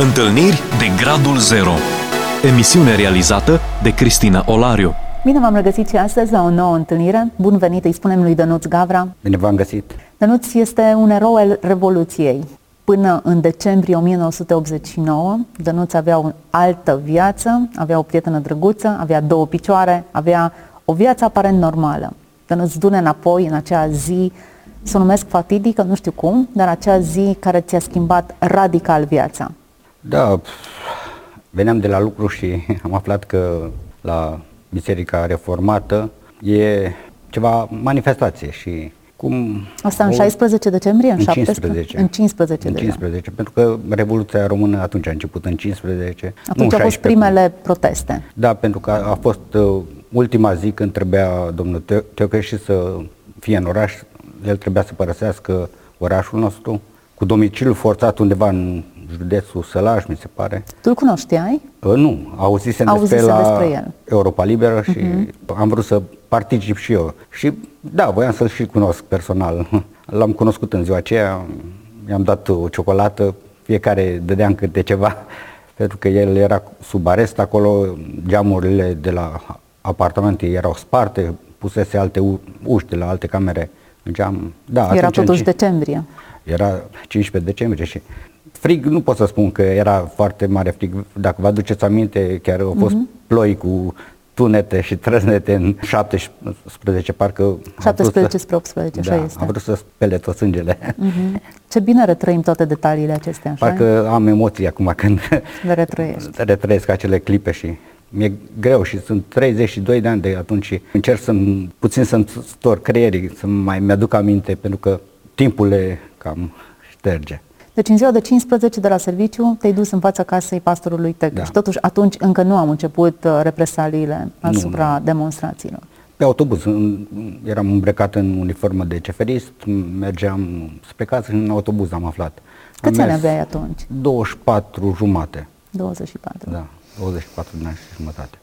Întâlniri de Gradul Zero Emisiune realizată de Cristina Olariu Bine v-am regăsit și astăzi la o nouă întâlnire. Bun venit, îi spunem lui Dănuț Gavra. Bine v-am găsit. Dănuț este un erou al Revoluției. Până în decembrie 1989, Dănuț avea o altă viață, avea o prietenă drăguță, avea două picioare, avea o viață aparent normală. Dănuț dune înapoi în acea zi, să o numesc fatidică, nu știu cum, dar acea zi care ți-a schimbat radical viața. Da, veneam de la lucru și am aflat că la Biserica Reformată e ceva manifestație și cum... Asta în 16 decembrie? În 15. În 15 În 15, pentru că Revoluția Română atunci a început în 15. Atunci au fost primele proteste. Da, pentru că a fost uh, ultima zi când trebuia domnul Teocheși să fie în oraș, el trebuia să părăsească orașul nostru cu domiciliul forțat undeva în județul Sălaș, mi se pare. Tu îl cunoșteai? Uh, nu, auzisem, Auzise despre, la despre el. Europa Liberă și uh-huh. am vrut să particip și eu. Și da, voiam să-l și cunosc personal. L-am cunoscut în ziua aceea, i-am dat o ciocolată, fiecare dădeam câte ceva, pentru că el era sub arest acolo, geamurile de la apartamente erau sparte, pusese alte u- uși de la alte camere în geam. Da, Era atunci în totuși ci- decembrie. era 15 decembrie și frig nu pot să spun că era foarte mare frig. Dacă vă aduceți aminte, chiar au fost uh-huh. ploi cu tunete și trăznete în 17, parcă... au vrut 17 să- spre 18, așa da, este. a vrut să spele tot sângele. Mhm. Ce bine retrăim toate detaliile acestea, așa? Parcă am emoții acum când Le retrăiești. retrăiesc acele clipe și mi-e greu și sunt 32 de ani de atunci și încerc să puțin să-mi stor creierii, să mai mi-aduc aminte, pentru că timpul le cam șterge. Deci în ziua de 15 de la serviciu te-ai dus în fața casei pastorului Tecăș. Da. Totuși atunci încă nu am început uh, represaliile asupra demonstrațiilor. Pe autobuz, în- eram îmbrăcat în uniformă de ceferist, mergeam spre casă și în autobuz am aflat. Am Câți ani mers aveai atunci? 24 jumate, 24. da, 24 de ani și jumătate.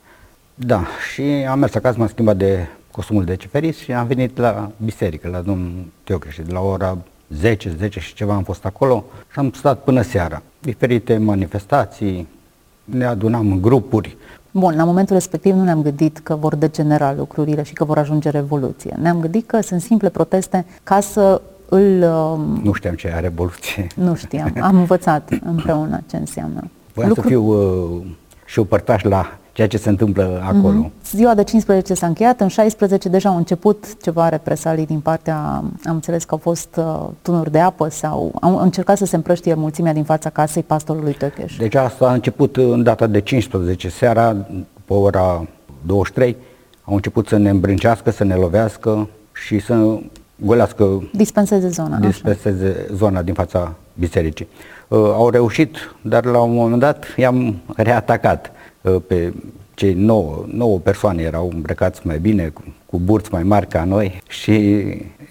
Da, și am mers acasă, m-am schimbat de costumul de ceferist și am venit la biserică, la domnul Teocheș. De la ora 10, 10 și ceva am fost acolo și am stat până seara. Diferite manifestații, ne adunam în grupuri, Bun, la momentul respectiv nu ne-am gândit că vor degenera lucrurile și că vor ajunge revoluție. Ne-am gândit că sunt simple proteste ca să îl... um, nu știam ce era revoluție. Nu știam, am învățat împreună ce înseamnă. Voiam să fiu uh, și eu părtaș la ceea ce se întâmplă acolo. Mhm. Ziua de 15 s-a încheiat, în 16 deja au început ceva represalii din partea, am înțeles că au fost uh, tunuri de apă sau au încercat să se împrăștie mulțimea din fața casei pastorului Tăcheș. Deci asta a început în data de 15 seara, pe ora 23, au început să ne îmbrâncească, să ne lovească și să golească, Dispenseze zona, așa. dispenseze zona din fața bisericii. Uh, au reușit, dar la un moment dat i-am reatacat uh, pe cei nouă, nouă persoane erau îmbrăcați mai bine, cu, cu burți mai mari ca noi și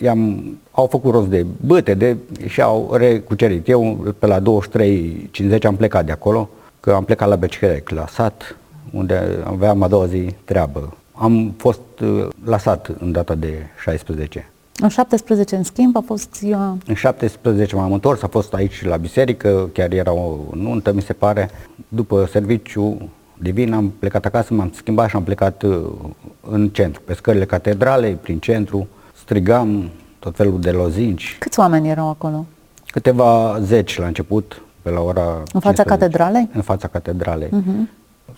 i-am, au făcut rost de băte de, și au recucerit. Eu pe la 23.50 am plecat de acolo, că am plecat la Becichere, la sat, unde aveam a doua zi treabă. Am fost uh, la sat în data de 16. În 17, în schimb, a fost ziua... În 17 m-am întors, a fost aici la biserică, chiar era o nuntă, mi se pare. După serviciu divin am plecat acasă, m-am schimbat și am plecat uh, în centru, pe scările catedralei, prin centru, strigam tot felul de lozinci, Câți oameni erau acolo? câteva zeci la început, pe la ora În fața 15. catedralei? În fața catedralei.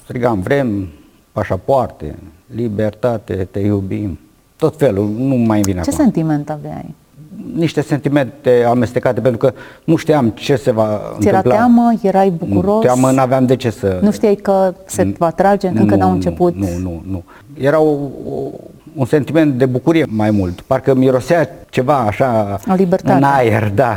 Strigam, vrem pașapoarte, libertate, te iubim, tot felul, nu mai vine Ce acum sentiment aveai? Niște sentimente amestecate, pentru că nu știam ce se va Ți era întâmpla. teamă? Erai bucuros? Teamă n-aveam de ce să... Nu știai că se va trage? Încă Nu, n-au nu, început? Nu, nu, nu. Era o, o, un sentiment de bucurie mai mult. Parcă mirosea ceva așa O libertate. în aer, da.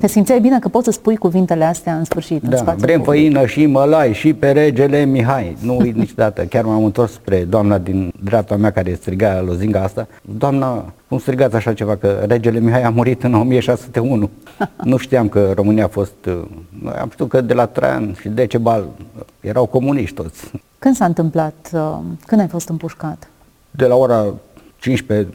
Te simțeai bine că poți să spui cuvintele astea în sfârșit, în Da, spațiu vrem public. făină și mălai și pe regele Mihai. Nu uit niciodată. Chiar m-am întors spre doamna din dreapta mea care striga lozinga asta. Doamna, cum strigați așa ceva? Că regele Mihai a murit în 1601. nu știam că România a fost... uh, Noi am știut că de la Traian și Decebal erau comuniști toți. Când s-a întâmplat? uh, Când ai fost împușcat? De la ora 15,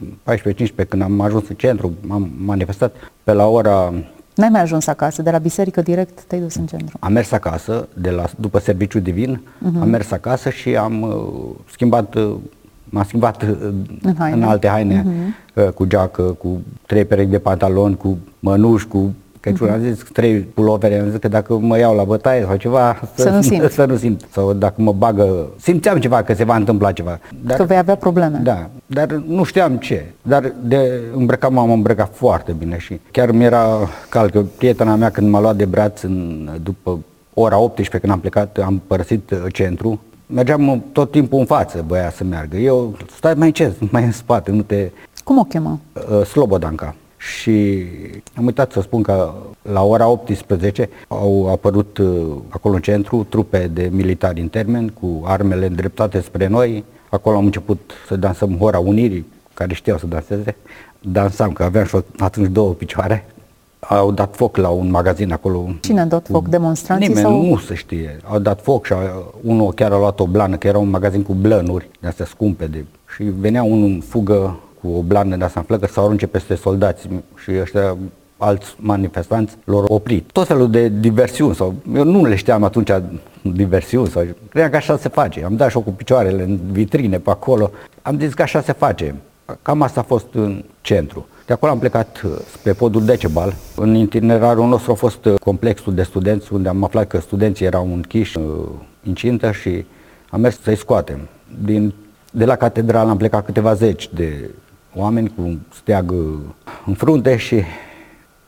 14-15, când am ajuns în centru, m-am manifestat, pe la ora N-ai mai ajuns acasă, de la biserică direct te-ai dus în centru. Am mers acasă, de la, după serviciu divin, uh-huh. am mers acasă și am uh, schimbat, uh, m-am schimbat uh, În haine. în alte haine, uh-huh. uh, cu geacă, cu trei perechi de pantaloni, cu mănuși, cu Căciul, Mhm. am zis trei pulovere, am zis că dacă mă iau la bătaie sau ceva, Să nu simt. să nu simt. Sau dacă mă bagă, simțeam ceva, că se va întâmpla ceva. Dar, Că vei avea probleme. da, dar nu știam ce. Dar de îmbrăcat m-am îmbrăcat foarte bine și chiar mi-era cald că prietena mea când m-a luat de braț în, după ora 18 când am plecat, am părăsit uh, centru, mergeam uh, tot timpul în față, băia să meargă. Eu, stai mai încet, mai în spate, nu te... Cum o chemă? Uh, Slobodanca. Și am uitat să spun că la ora 18 au apărut uh, acolo în centru trupe de militari în termen cu armele îndreptate spre noi. Acolo am început să dansăm Hora Unirii, care știau să danseze. Dansam, că aveam și atunci două picioare. Au dat foc la un magazin acolo. Cine a dat foc? Demonstranții Nimeni sau- nu se știe. Au dat foc și a, unul chiar a luat o blană, că era un magazin cu blănuri de astea scumpe. De, și venea unul în fugă cu o blană de asta în flăcă să o arunce peste soldați și ăștia alți manifestanți l-au oprit. Tot felul de diversiuni sau eu nu le știam atunci diversiuni sau credeam că așa se face. Am dat și eu cu picioarele în vitrine pe acolo. Am zis că așa se face. Cam asta a fost în centru. De acolo am plecat uh, spre podul Decebal. În itinerarul nostru a fost uh, complexul de studenți, unde am aflat că studenții erau închiși uh, incintă și am mers să-i scoatem. Din, de la catedrală am plecat câteva zeci de oameni cu un steag uh, în frunte și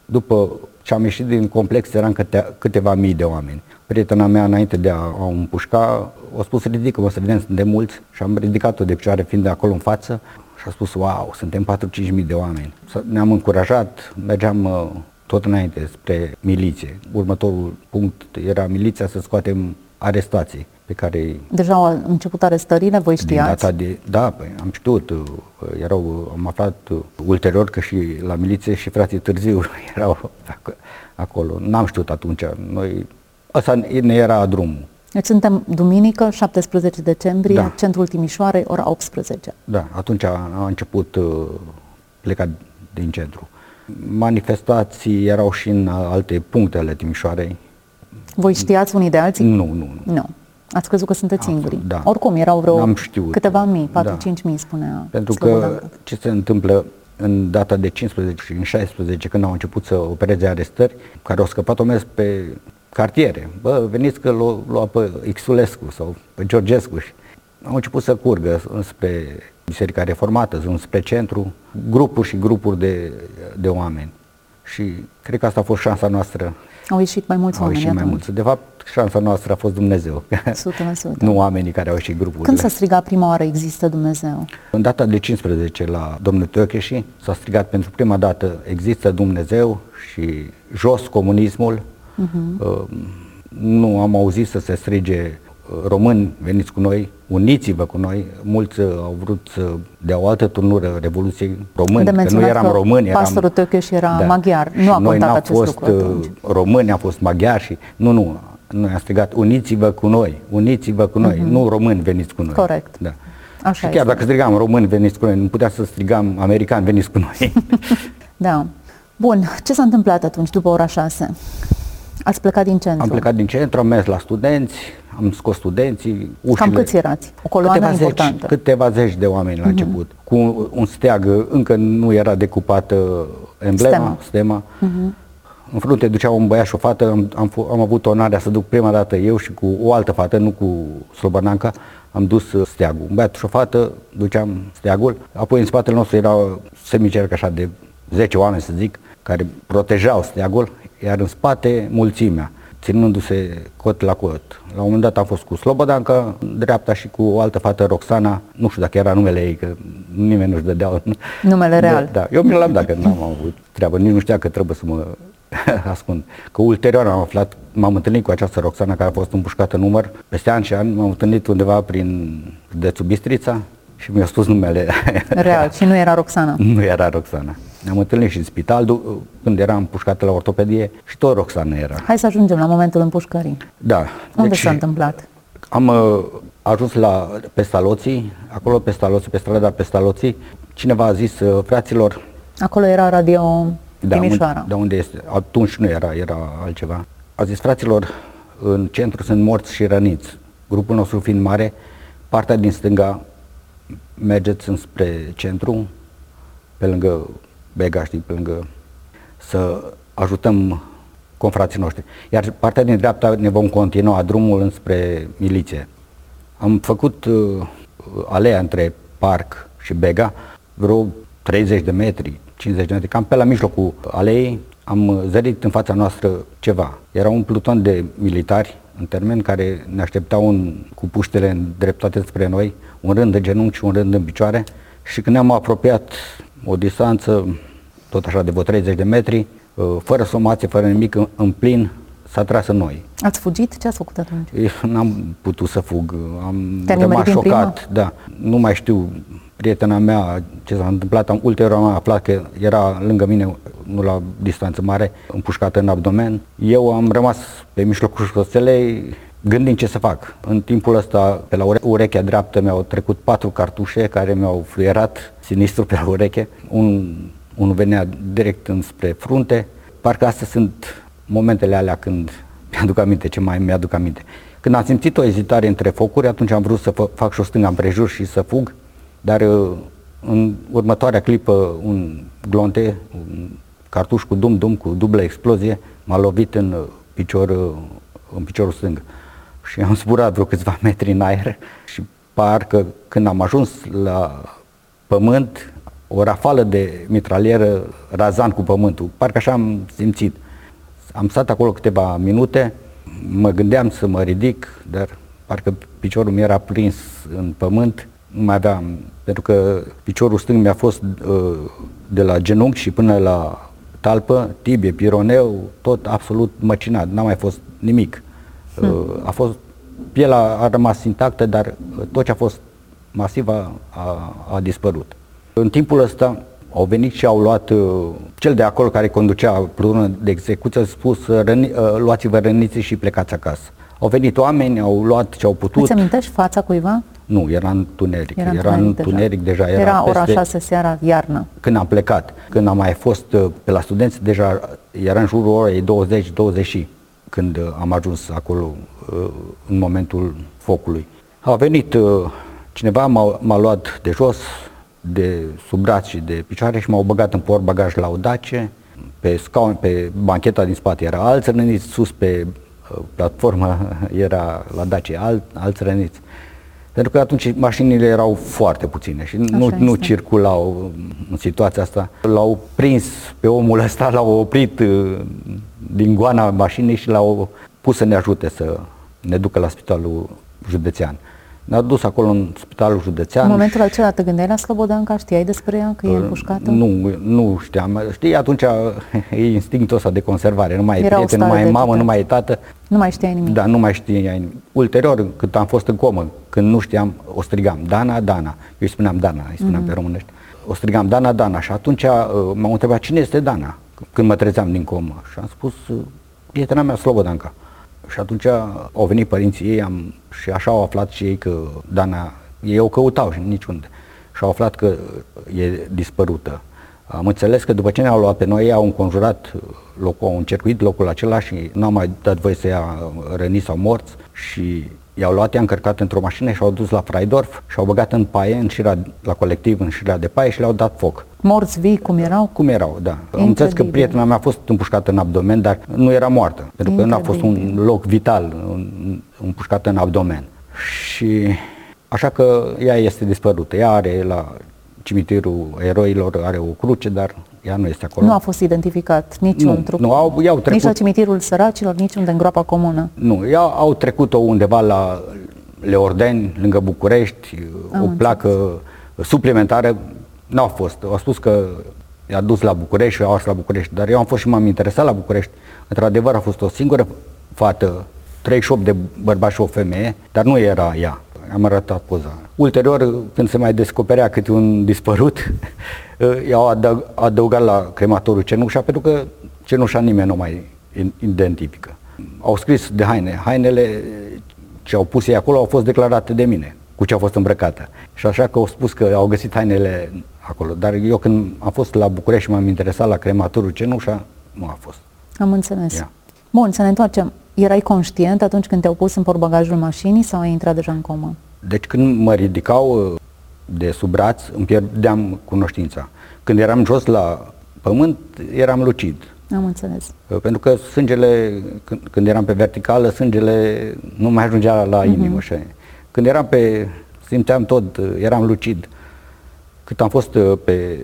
după ce am ieșit din complex eram câte, câteva mii de oameni. Prietena mea, înainte de a o împușca, a spus ridică-mă să vedem, sunt de mulți și am ridicat-o de picioare fiind de acolo în față și a spus, wow, suntem 4-5 mii de oameni. Să- Ne-am încurajat, mergeam uh, tot înainte spre miliție. Următorul punct era miliția să scoatem arestații pe care îi Deja au început arestările, voi din știați? data de, da, păi, am știut, uh, erau, am aflat uh, ulterior că și la miliție și frații Târziu erau ac- acolo. N-am știut atunci, noi, ăsta ne era drumul. Deci suntem duminică, 17 decembrie, Da. centrul Timișoarei, ora 18. Da, atunci a, a început uh, plecat din centru. Manifestații erau și în alte puncte ale Timișoarei. Voi știați unii de alții? Nu, nu, nu. Nu. Ați crezut că sunteți Absolut, singuri. da. Oricum, erau vreo N-am știut. câteva mii, 4-5 Da. mii, spunea Pentru că Slobodan. ce se întâmplă în data de 15 și în 16, când au început să opereze arestări, care au scăpat o mers pe cartiere. Bă, veniți că l-o lua pe Xulescu sau pe Georgescu. Și au început să curgă spre Biserica Reformată, spre centru, grupuri și grupuri de, de oameni. Și cred că asta a fost șansa noastră. Au ieșit mai mulți Au oameni ieșit mai atunci. mulți. De fapt, șansa noastră a fost Dumnezeu. 100%. nu oamenii care au ieșit grupurile. Când s-a strigat prima oară există Dumnezeu? În data de 15 la domnul Teocheși s-a strigat pentru prima dată există Dumnezeu și jos comunismul. Uh, nu am auzit să se strige uh, români veniți cu noi, uniți-vă cu noi. Mulți uh, au vrut să dea o altă turnură Revoluției români, De că nu menționat eram că români, eram... pastorul Tăcheș era maghiar. Nu Și a noi contat n-am acest fost lucru uh, atunci. români, a fost maghiari și nu, nu, noi am strigat uniți-vă cu noi, uniți-vă cu noi, nu români veniți cu noi. Corect. Da. Așa și chiar este. dacă strigam români veniți cu noi, nu putea să strigam americani veniți cu noi. Da. Bun, ce s-a întâmplat atunci după ora 6? Ați plecat din centru. am plecat din centru, am mers la studenți, am scos studenții, ușile. Cam câți erați? O coloană câteva importantă. Mhm. Zeci, câteva zeci de oameni la început. Cu un, un steag, încă nu era decupată emblema, Stema. Mhm. stema. În frunte ducea un băiat și o fată, am, am, f- am avut onoarea să duc prima dată eu și cu o altă fată, nu cu Slobănanca, am dus uh, steagul. Un băiat și o fată, duceam steagul, apoi în spatele nostru era semicerc așa de 10 oameni, să zic, care protejau steagul, iar în spate mulțimea, ținându-se cot la cot. La un moment dat am fost cu Slobodanca, în dreapta și cu o altă fată, Roxana, nu știu dacă era numele ei, că nimeni nu-și dădea Numele real. Da, da. eu mi l-am dat, că n-am avut treabă, nici nu știa că trebuie să mă ascund. Că ulterior am aflat, m-am întâlnit cu această Roxana care a fost împușcată în număr, peste ani și ani, m-am întâlnit undeva prin județul Bistrița și mi-a spus numele. Real. Și nu era Roxana. nu era Roxana. Ne-am întâlnit și în spital du- când eram împușcată la ortopedie și tot Roxana era. Hai să ajungem la momentul împușcării. Da. Unde s-a întâmplat? Am uh, ajuns la Pestaloții, acolo Pestaloții, pe strada Pestaloții. Cineva a zis, uh, fraților, Acolo era radio Da, Timișoara. unde, da, unde este? Atunci nu era, era altceva. A zis, fraților, în centru sunt morți și răniți. Grupul nostru fiind mare, partea din stânga mergeți înspre centru, pe lângă Bega, știi, pe lângă să ajutăm confrații noștri. Iar partea din dreapta ne vom continua drumul înspre miliție. Am făcut uh, alea între parc și Bega, vreo 30 de metri, 50 de metri, cam pe la mijlocul aleei, am zărit în fața noastră ceva. Era un pluton de militari, în termen, care ne așteptau un, cu puștele îndreptate spre noi, un rând de genunchi și un rând în picioare și când ne-am apropiat o distanță, tot așa de vreo 30 de metri, uh, fără somație, fără nimic, în, în plin, s-a tras în noi. Ați fugit? Ce ați făcut atunci? Eu N-am putut să fug, am Te-a rămas nimerit din șocat, da. Nu mai știu prietena mea ce s-a întâmplat, am, ulterior am aflat că era lângă mine, nu la distanță mare, împușcată în abdomen. Eu am rămas pe mijlocul șoselei gândind ce să fac. În timpul ăsta, pe la ure- urechea dreaptă mi-au trecut patru cartușe care mi-au fluierat sinistru pe la ureche. Un, unul venea direct înspre frunte. Parcă astea sunt momentele alea când mi-aduc aminte, ce mai mi-aduc aminte. Când am simțit o ezitare între focuri, atunci am vrut să fă, fac și o stânga împrejur și să fug, dar uh, în următoarea clipă un glonte, un cartuș cu dum-dum, cu dublă explozie, m-a lovit în uh, picior, uh, în piciorul stâng. Și am zburat vreo câțiva metri în aer și parcă când am ajuns la pământ, o rafală de mitralieră razan cu pământul. Parcă așa am simțit. Am stat acolo câteva minute, mă gândeam să mă ridic, dar parcă piciorul mi era prins în pământ, nu mai aveam, pentru că piciorul stâng mi-a fost uh, de la genunchi și până la talpă, tibie, pironeu, tot absolut măcinat, n-a mai fost nimic. Uh, a fost, pielea a rămas intactă, dar uh, tot ce a fost masiv a, a, a dispărut. În timpul ăsta au venit și au luat uh, cel de acolo care conducea plutonul de execuție, a spus uh, răni, uh, luați-vă răniții și plecați acasă. Au venit oameni, au luat ce au putut. Îți amintești fața cuiva? Nu, era întuneric. Era Era, întuneric deja. întuneric deja. Era, Era ora peste, 6 seara, iarnă. Când am plecat, când am mai fost uh, pe la studenți, deja era în jurul orei 20-20 când uh, am ajuns acolo uh, în momentul focului. A venit uh, cineva, m-a, m-a luat de jos, de sub braț și de picioare și m-au băgat în portbagaj la o dace. Pe scaun, pe bancheta din spate era alți răniți, sus pe uh, platformă era la dace alt, alți răniți. Pentru că atunci mașinile erau foarte puține și nu, Așa nu este. circulau în situația asta. L-au prins pe omul ăsta, l-au oprit uh, din goana mașinii și l-au pus să ne ajute să ne ducă la spitalul județean. Ne-a dus acolo în spitalul județean. În momentul acela te gândeai la Slobodanca? Știai despre ea, că e împușcată? Uh, Nu, nu știam. Știi, atunci e instinctul ăsta de conservare. Nu mai e Era o prieten, nu stare mai e de mamă, agitate. nu mai e tată. Nu mai știai nimic. Da, nu mai știai nimic. Ulterior, când am fost în comă, când nu știam, o strigam, Dana, Dana. Eu îi spuneam Dana, îi spuneam Mhm. pe românești. O strigam, Dana, Dana. Și atunci uh, m-au întrebat, cine este Dana? Când mă trezeam din comă. Și am spus, uh, prietena mea, Slobodanca. Și atunci au venit părinții ei am, și așa au aflat și ei că Dana, ei o căutau și niciunde. Și au aflat că e dispărută. Am înțeles că după ce ne-au luat pe noi, ei au înconjurat locul, au încercuit locul acela și nu au mai dat voie să ia răniți sau morți și i-au luat, i-au încărcat într-o mașină și au dus la Fraidorf și au băgat în paie, în șira, la colectiv, în șira de paie și le-au dat foc. Morți vii, cum erau? Cum erau, da. Am înțeles că Incredibil. prietena mea a fost împușcată în abdomen, dar nu era moartă, pentru că nu a fost un Incredibil. loc vital, un- împușcată în abdomen. Și așa că ea este dispărută. Ea are la cimitirul eroilor, are o cruce, dar ea nu este acolo. Nu a fost identificat niciun Nu, trup. nu, au- i-au Nici la trecut- cimitirul săracilor, nici unde în groapa comună. Nu, ea au trecut-o undeva la Leordeni, lângă București, Am o placă suplimentară. N-au fost. Au spus că i-a dus la București și au ars la București, dar eu am fost și m-am interesat la București. Într-adevăr a fost o singură fată, 38 de bărbați și o femeie, dar nu era ea. Am arătat poza. Ulterior, când se mai descoperea câte un dispărut, i-au adăug- adăugat la crematorul cenușa, pentru că cenușa nimeni nu mai identifică. Au scris de haine. Hainele ce au pus ei acolo au fost declarate de mine, cu ce au fost îmbrăcată. Și așa că au spus că au găsit hainele acolo. Dar eu când am fost la București și m-am interesat la crematorul Cenușa, nu a fost. Am înțeles. Ia. Bun, să ne întoarcem. Erai conștient atunci când te-au pus în portbagajul mașinii sau ai intrat deja în comă? Deci când mă ridicau uh, de sub braț, îmi pierdeam cunoștința. Când eram jos la pământ, eram lucid. Am înțeles. Uh, Pentru că sângele, când, când eram pe verticală, sângele nu mai ajungea la inimă. Uh-huh. Când eram pe, simțeam tot, uh, eram lucid. Cât am fost uh, pe,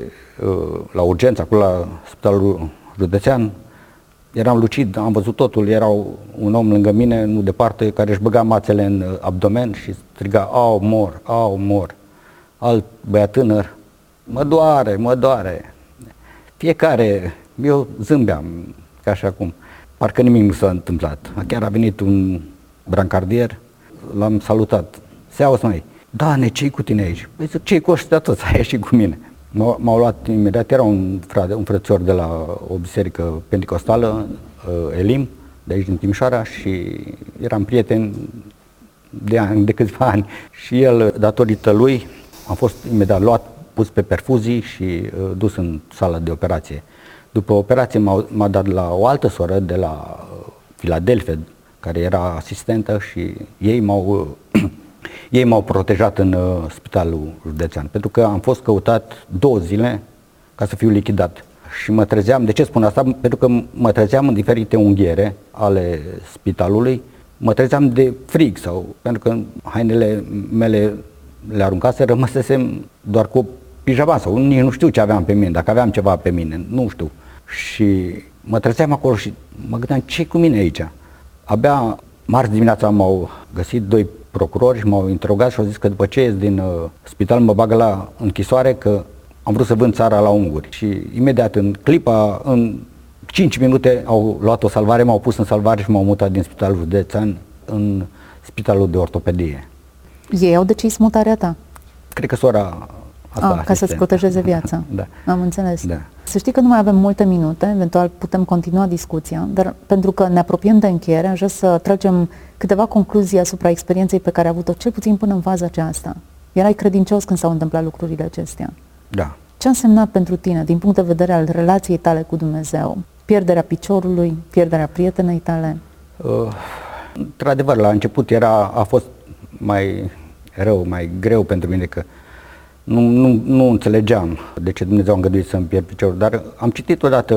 uh, la urgență, acolo la spitalul județean, eram lucid, am văzut totul, era un om lângă mine, nu departe, care își băga mațele în uh, abdomen și striga, au, mor, au, mor. Alt băiat tânăr, mă doare, mă doare. Fiecare, eu zâmbeam, ca și acum, parcă nimic nu s-a întâmplat. Chiar a venit un brancardier, l-am salutat. Se auzi mai, da, ne ce cu tine aici? Păi zic, ce cu ăștia toți, ai ieșit cu mine. M-au, m-au luat imediat, era un, frate, un frățior de la o biserică pentecostală, uh, Elim, de aici din Timișoara și eram prieten de, ani, de câțiva ani și el, datorită lui, am fost imediat luat, pus pe perfuzii și uh, dus în sala de operație. După operație m-a, m-a dat la o altă soră de la uh, Filadelfia, care era asistentă și ei m-au, uh, ei m-au protejat în uh, spitalul județean, pentru că am fost căutat două zile ca să fiu lichidat. Și mă trezeam, de ce spun asta? Pentru că mă trezeam în diferite unghiere ale spitalului, mă trezeam de frig sau pentru că hainele mele le aruncase, rămăsesem doar cu pijama sau nici nu știu ce aveam pe mine, dacă aveam ceva pe mine, nu știu. Și mă trezeam acolo și mă gândeam ce cu mine aici. Abia marți dimineața m-au găsit doi procurori și m-au interogat și au zis că după ce ies din uh, spital mă bagă la închisoare că am vrut să vând țara la unguri. Și imediat în clipa, în 5 minute au luat o salvare, m-au pus în salvare și m-au mutat din spitalul județean în spitalul de ortopedie. Ei au decis mutarea ta. Cred că sora asta Ah, ca să-ți asistentă. protejeze viața. Da. Am înțeles. Da. Să știi că nu mai avem multe minute, eventual putem continua discuția, dar pentru că ne apropiem de încheiere, aș vrea să tragem câteva concluzii asupra experienței pe care ai avut-o, cel puțin până în faza aceasta. Erai credincios când s-au întâmplat lucrurile acestea. Da. Ce a însemnat pentru tine, din punct de vedere al relației tale cu Dumnezeu? Pierderea piciorului, pierderea prietenei tale? Uh, într-adevăr, la început era, a fost mai rău, mai greu pentru mine că nu, nu, nu înțelegeam de ce Dumnezeu a îngăduit să-mi pierd piciorul, dar am citit odată,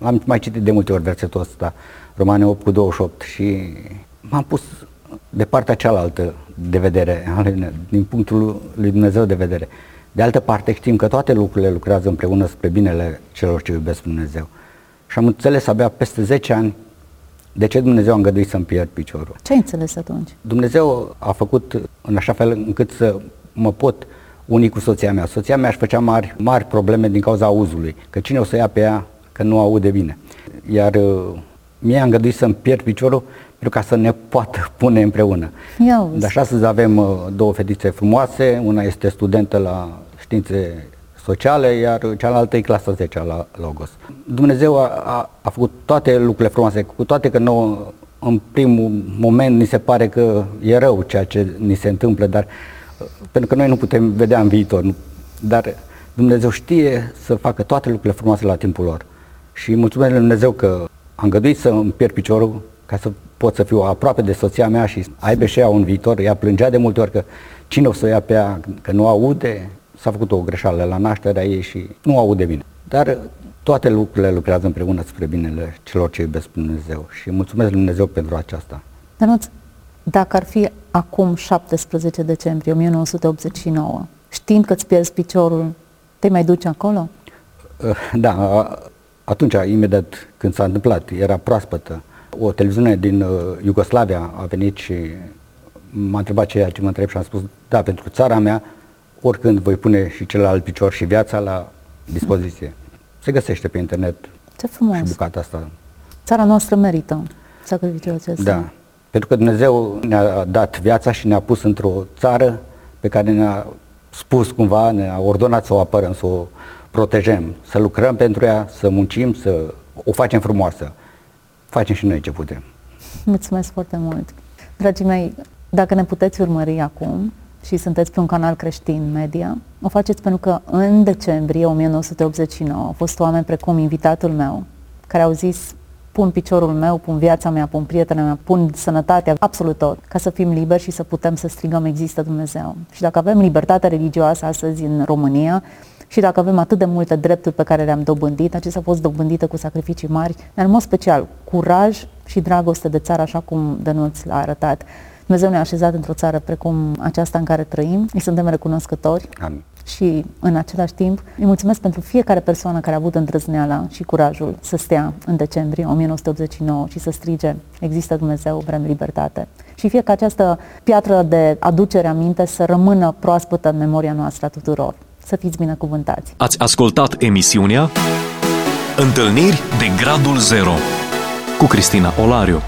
am mai citit de multe ori versetul ăsta, Romane 8 cu 28 și m-am pus de partea cealaltă de vedere, din punctul lui Dumnezeu de vedere. De altă parte știm că toate lucrurile lucrează împreună spre binele celor ce iubesc Dumnezeu. Și am înțeles abia peste 10 ani de ce Dumnezeu a îngăduit să-mi pierd piciorul. Ce ai înțeles atunci? Dumnezeu a făcut în așa fel încât să mă pot uni cu soția mea. Soția mea își făcea mari, mari probleme din cauza auzului, că cine o să ia pe ea că nu aude bine. Iar uh, mie a îngăduit să-mi pierd piciorul pentru ca să ne poată pune împreună. Ia uzi. Dar și astăzi avem uh, două fetițe frumoase, una este studentă la științe sociale, iar cealaltă e clasa 10 la Logos. Dumnezeu a, a, a făcut toate lucrurile frumoase, cu toate că nouă în primul moment ni se pare că e rău ceea ce ni se întâmplă, dar uh, pentru că noi nu putem vedea în viitor, nu, dar Dumnezeu știe să facă toate lucrurile frumoase la timpul lor. Și mulțumesc lui Dumnezeu că am îngăduit să îmi pierd piciorul ca să pot să fiu aproape de soția mea și aibă și ea un viitor. Ea plângea de multe ori că cine o să o ia pe ea, că nu aude, s-a făcut o greșeală la nașterea ei și nu aude bine. Dar toate lucrurile lucrează împreună spre binele celor ce iubesc pe Dumnezeu și mulțumesc lui Dumnezeu pentru aceasta. Danuț, dacă ar fi acum 17 decembrie 1989, știind că îți pierzi piciorul, te mai duci acolo? Da, atunci, imediat când s-a întâmplat, era proaspătă. O televiziune din uh, Iugoslavia a venit și m-a întrebat ceea ce mă întreb și am spus, da, pentru țara mea, oricând voi pune și celălalt picior și viața la dispoziție. Se găsește pe internet Ce frumos! și bucata asta. Țara noastră merită sacrificiul acesta. Da, pentru că Dumnezeu ne-a dat viața și ne-a pus într-o țară pe care ne-a spus cumva, ne-a ordonat să o apărăm, să o protejăm, să lucrăm pentru ea, să muncim, să o facem frumoasă. Facem și noi ce putem. Mulțumesc foarte mult! Dragii mei, dacă ne puteți urmări acum, și sunteți pe un canal creștin media, o faceți pentru că în decembrie 1989 au fost oameni precum invitatul meu, care au zis pun piciorul meu, pun viața mea, pun prietena mea, pun sănătatea, absolut tot, ca să fim liberi și să putem să strigăm există Dumnezeu. Și dacă avem libertate religioasă astăzi în România, și dacă avem atât de multe drepturi pe care le-am dobândit, acestea au fost dobândite cu sacrificii mari, dar în mod special curaj și dragoste de țară, așa cum Dănuț l-a arătat. Dumnezeu ne-a așezat într-o țară precum aceasta în care trăim, îi suntem recunoscători Amin. și în același timp îi mulțumesc pentru fiecare persoană care a avut îndrăzneala și curajul să stea în decembrie 1989 și să strige există Dumnezeu, vrem libertate. Și fie ca această piatră de aducere aminte să rămână proaspătă în memoria noastră a tuturor. Să fiți binecuvântați! Ați ascultat emisiunea Întâlniri de Gradul Zero cu Cristina Olariu.